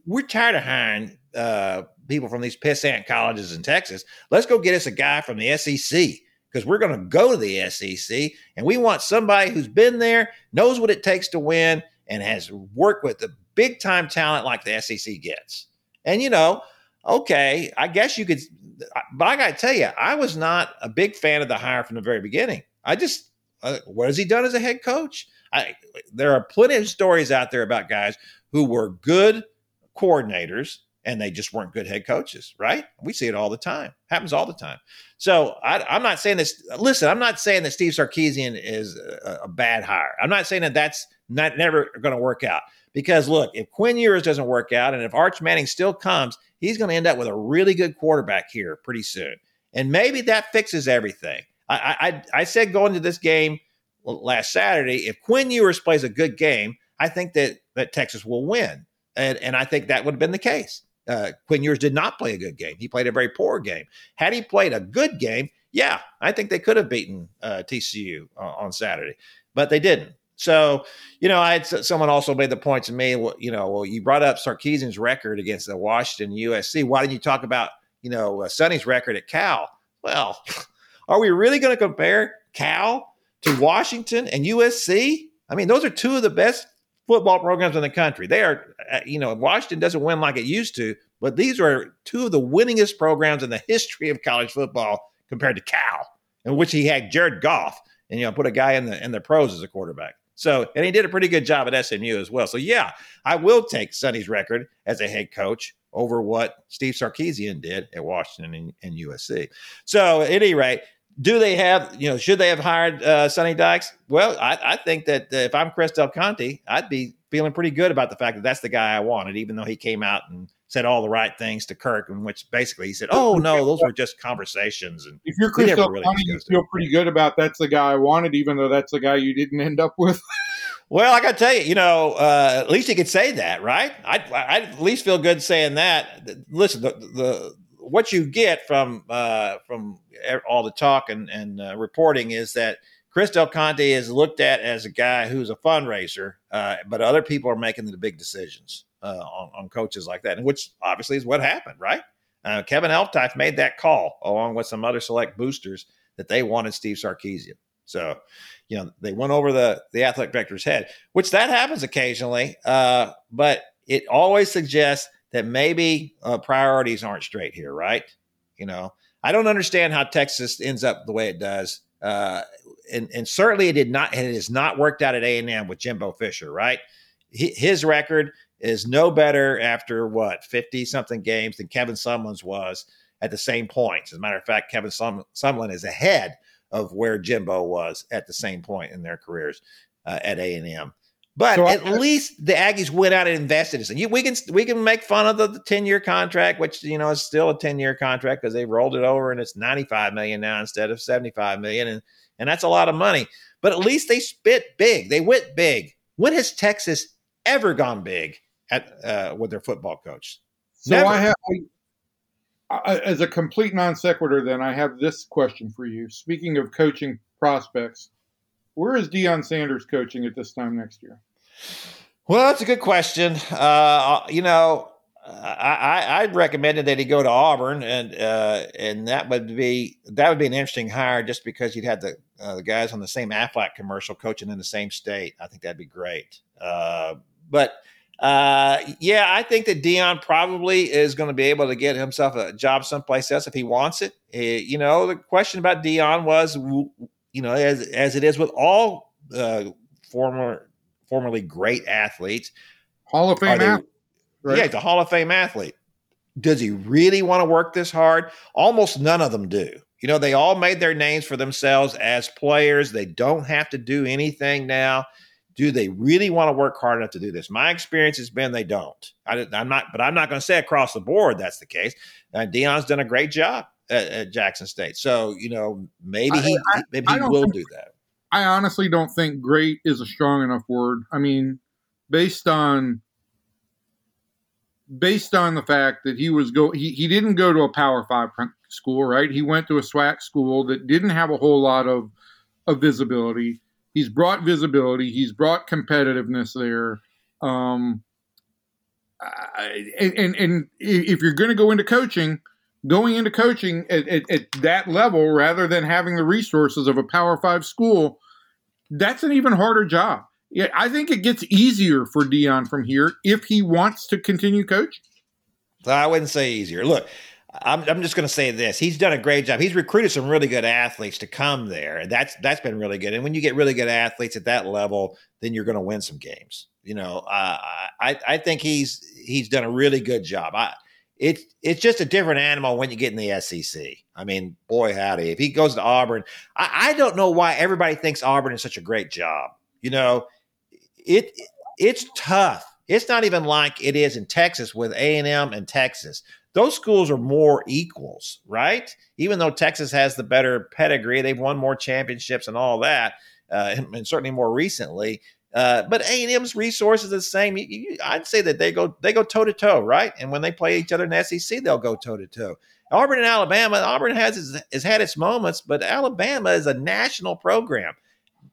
we're tired of hiring uh, people from these pissant colleges in Texas. Let's go get us a guy from the SEC because we're going to go to the SEC and we want somebody who's been there, knows what it takes to win, and has worked with the big time talent like the SEC gets. And you know, okay, I guess you could, but I got to tell you, I was not a big fan of the hire from the very beginning. I just, uh, what has he done as a head coach? I, there are plenty of stories out there about guys who were good coordinators and they just weren't good head coaches, right? We see it all the time. Happens all the time. So I, am not saying this. Listen, I'm not saying that Steve Sarkisian is a, a bad hire. I'm not saying that that's not never going to work out. Because look, if Quinn Ewers doesn't work out, and if Arch Manning still comes, he's going to end up with a really good quarterback here pretty soon. And maybe that fixes everything. I, I, I said going to this game last Saturday, if Quinn Ewers plays a good game, I think that that Texas will win, and and I think that would have been the case. Uh, Quinn Ewers did not play a good game; he played a very poor game. Had he played a good game, yeah, I think they could have beaten uh, TCU uh, on Saturday, but they didn't. So, you know, I had someone also made the point to me, well, you know, well, you brought up Sarkisian's record against the Washington USC. Why didn't you talk about, you know, uh, Sonny's record at Cal? Well, *laughs* are we really going to compare Cal to Washington and USC? I mean, those are two of the best football programs in the country. They are, uh, you know, Washington doesn't win like it used to, but these are two of the winningest programs in the history of college football compared to Cal, in which he had Jared Goff and you know put a guy in the in the pros as a quarterback. So, and he did a pretty good job at SMU as well. So, yeah, I will take Sonny's record as a head coach over what Steve Sarkisian did at Washington and, and USC. So, at any rate, do they have, you know, should they have hired uh, Sonny Dykes? Well, I, I think that uh, if I'm Chris Del Conte, I'd be feeling pretty good about the fact that that's the guy I wanted, even though he came out and said all the right things to Kirk, in which basically he said, "Oh no, those were just conversations." And if you're Chris Del really Conte, you feel pretty good about that's the guy I wanted, even though that's the guy you didn't end up with. *laughs* well, I got to tell you, you know, uh, at least he could say that, right? I'd, I'd, at least feel good saying that. Listen, the, the what you get from uh, from all the talk and, and uh, reporting is that Chris Del Conte is looked at as a guy who's a fundraiser, uh, but other people are making the big decisions uh, on, on, coaches like that, and which obviously is what happened, right? Uh, Kevin Eltife made that call along with some other select boosters that they wanted Steve Sarkisian. So, you know, they went over the the athletic director's head, which that happens occasionally, uh, but it always suggests that maybe uh, priorities aren't straight here, right? You know, I don't understand how Texas ends up the way it does. Uh, and, and certainly it did not, and it has not worked out at A&M with Jimbo Fisher, right? His record is no better after what 50 something games than Kevin Sumlin's was at the same point. As a matter of fact, Kevin Sum- Sumlin is ahead of where Jimbo was at the same point in their careers uh, at A and M. But so at I, least the Aggies went out and invested in it. We can we can make fun of the ten year contract, which you know is still a ten year contract because they rolled it over and it's ninety five million now instead of seventy five million, and and that's a lot of money. But at least they spit big. They went big. When has Texas ever gone big at uh, with their football coach. So Never. I have, I, as a complete non sequitur, then I have this question for you. Speaking of coaching prospects, where is Deion Sanders coaching at this time next year? Well, that's a good question. Uh, you know, I, I recommended that he go to Auburn, and uh, and that would be that would be an interesting hire just because you'd have the uh, the guys on the same Aflac commercial coaching in the same state. I think that'd be great. Uh, but uh, yeah, I think that Deion probably is going to be able to get himself a job someplace else if he wants it. He, you know, the question about Deion was, you know, as as it is with all uh, former formerly great athletes, Hall of Fame athlete Right? Yeah, a Hall of Fame athlete. Does he really want to work this hard? Almost none of them do. You know, they all made their names for themselves as players. They don't have to do anything now. Do they really want to work hard enough to do this? My experience has been they don't. I, am not, but I'm not going to say across the board that's the case. Uh, Deion's done a great job at, at, Jackson State, so you know maybe he I, I, maybe he will think, do that. I honestly don't think great is a strong enough word. I mean, based on based on the fact that he was go he, he didn't go to a power five school right? He went to a SWAC school that didn't have a whole lot of of visibility. He's brought visibility. He's brought competitiveness there. Um and and, and if you're going to go into coaching going into coaching at, at, at that level rather than having the resources of a power five school that's an even harder job yeah, I think it gets easier for Deion from here if he wants to continue coaching. I wouldn't say easier. Look, I'm, I'm just going to say this: he's done a great job. He's recruited some really good athletes to come there, that's that's been really good. And when you get really good athletes at that level, then you're going to win some games. You know, uh, I I think he's he's done a really good job. I it's it's just a different animal when you get in the SEC. I mean, boy howdy, if he goes to Auburn, I, I don't know why everybody thinks Auburn is such a great job. You know, it it's tough. It's not even like it is in Texas with A and M and Texas. Those schools are more equals, right? Even though Texas has the better pedigree, they've won more championships and all that, uh, and, and, certainly more recently. Uh, but A and M's resources are the same. You, you, I'd say that they go they go toe to toe, right? And when they play each other in the SEC, they'll go toe to toe. Auburn and Alabama, Auburn has has had its moments, but Alabama is a national program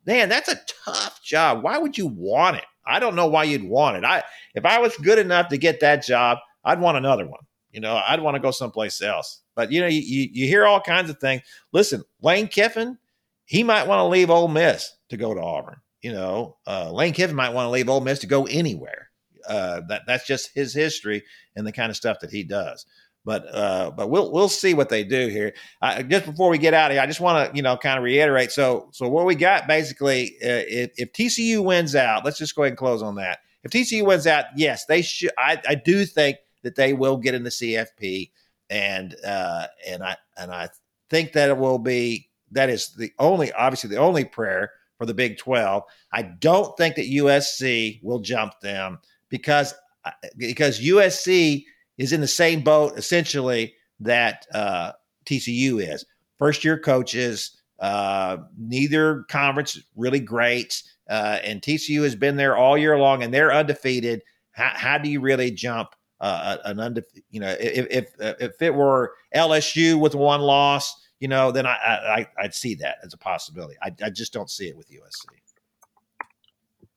man, that's a tough job. Why would you want it? I don't know why you'd want it. I if I was good enough to get that job, I'd want another one. You know, I'd want to go someplace else. But you know, you, you hear all kinds of things. Listen, Lane Kiffin, he might want to leave Ole Miss to go to Auburn. You know, uh, Lane Kiffin might want to leave Ole Miss to go anywhere. Uh, that that's just his history and the kind of stuff that he does. But uh, but we'll we'll see what they do here. Uh, just before we get out of here, I just want to you know kind of reiterate. So so what we got basically, uh, if, if TCU wins out, let's just go ahead and close on that. If TCU wins out, yes, they should. I, I do think that they will get in the CFP, and uh, and I and I think that it will be that is the only obviously the only prayer for the Big Twelve. I don't think that USC will jump them because uh, because USC is in the same boat essentially that uh, TCU is. First year coaches, uh, neither conference really great, uh, and TCU has been there all year long, and they're undefeated. How, how do you really jump uh, an undefeated? You know, if if if it were LSU with one loss, you know, then I, I would see that as a possibility. I, I just don't see it with USC.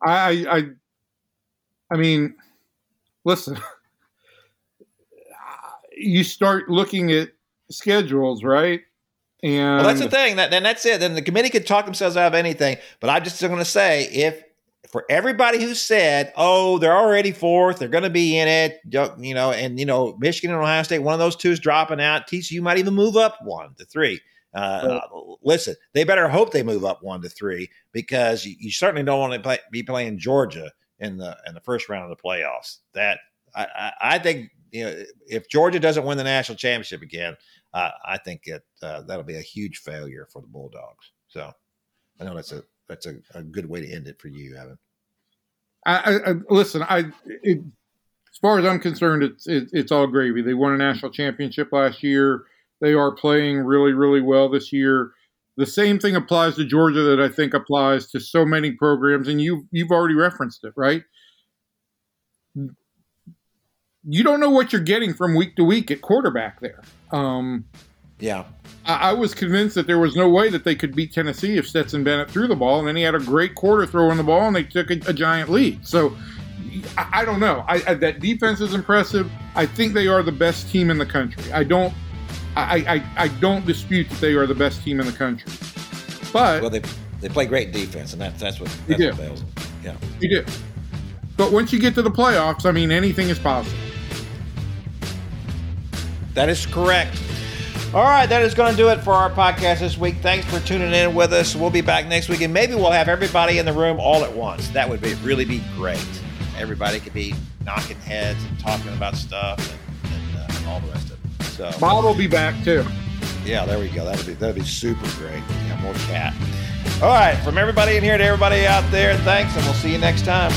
I I I mean, listen. you start looking at schedules, right? And well, that's the thing. That then that's it. Then the committee could talk themselves out of anything. But I'm just going to say, if for everybody who said, "Oh, they're already fourth, they're going to be in it," you know, and you know, Michigan and Ohio State, one of those two is dropping out. TCU might even move up one to three. Uh, listen, they better hope they move up one to three because you, you certainly don't want to play, be playing Georgia in the in the first round of the playoffs. That I, I, I think you know, if Georgia doesn't win the national championship again, uh, I think it uh, that'll be a huge failure for the Bulldogs. So I know that's a that's a, a good way to end it for you, Evan. I, I listen. I it, as far as I'm concerned, it's it, it's all gravy. They won a national championship last year. They are playing really, really well this year. The same thing applies to Georgia that I think applies to so many programs, and you you've already referenced it, right? you don't know what you're getting from week to week at quarterback there. Um, yeah. I, I, was convinced that there was no way that they could beat Tennessee if Stetson Bennett threw the ball, and then he had a great quarter throwing the ball, and they took a, a giant lead. So I, I don't know. I, I, that defense is impressive. I think they are the best team in the country. I don't. I, I, I don't dispute that they are the best team in the country. But well, they they play great defense, and that's that's what that's do. what. Yeah, you do. But once you get to the playoffs, I mean, anything is possible. That is correct. All right, that is going to do it for our podcast this week. Thanks for tuning in with us. We'll be back next week, and maybe we'll have everybody in the room all at once. That would be really be great. Everybody could be knocking heads and talking about stuff and, and, uh, and all the rest of it. So Bob will be back too. Yeah, there we go. That'd be that'd be super great. Yeah, more cat. All right, from everybody in here to everybody out there, thanks, and we'll see you next time.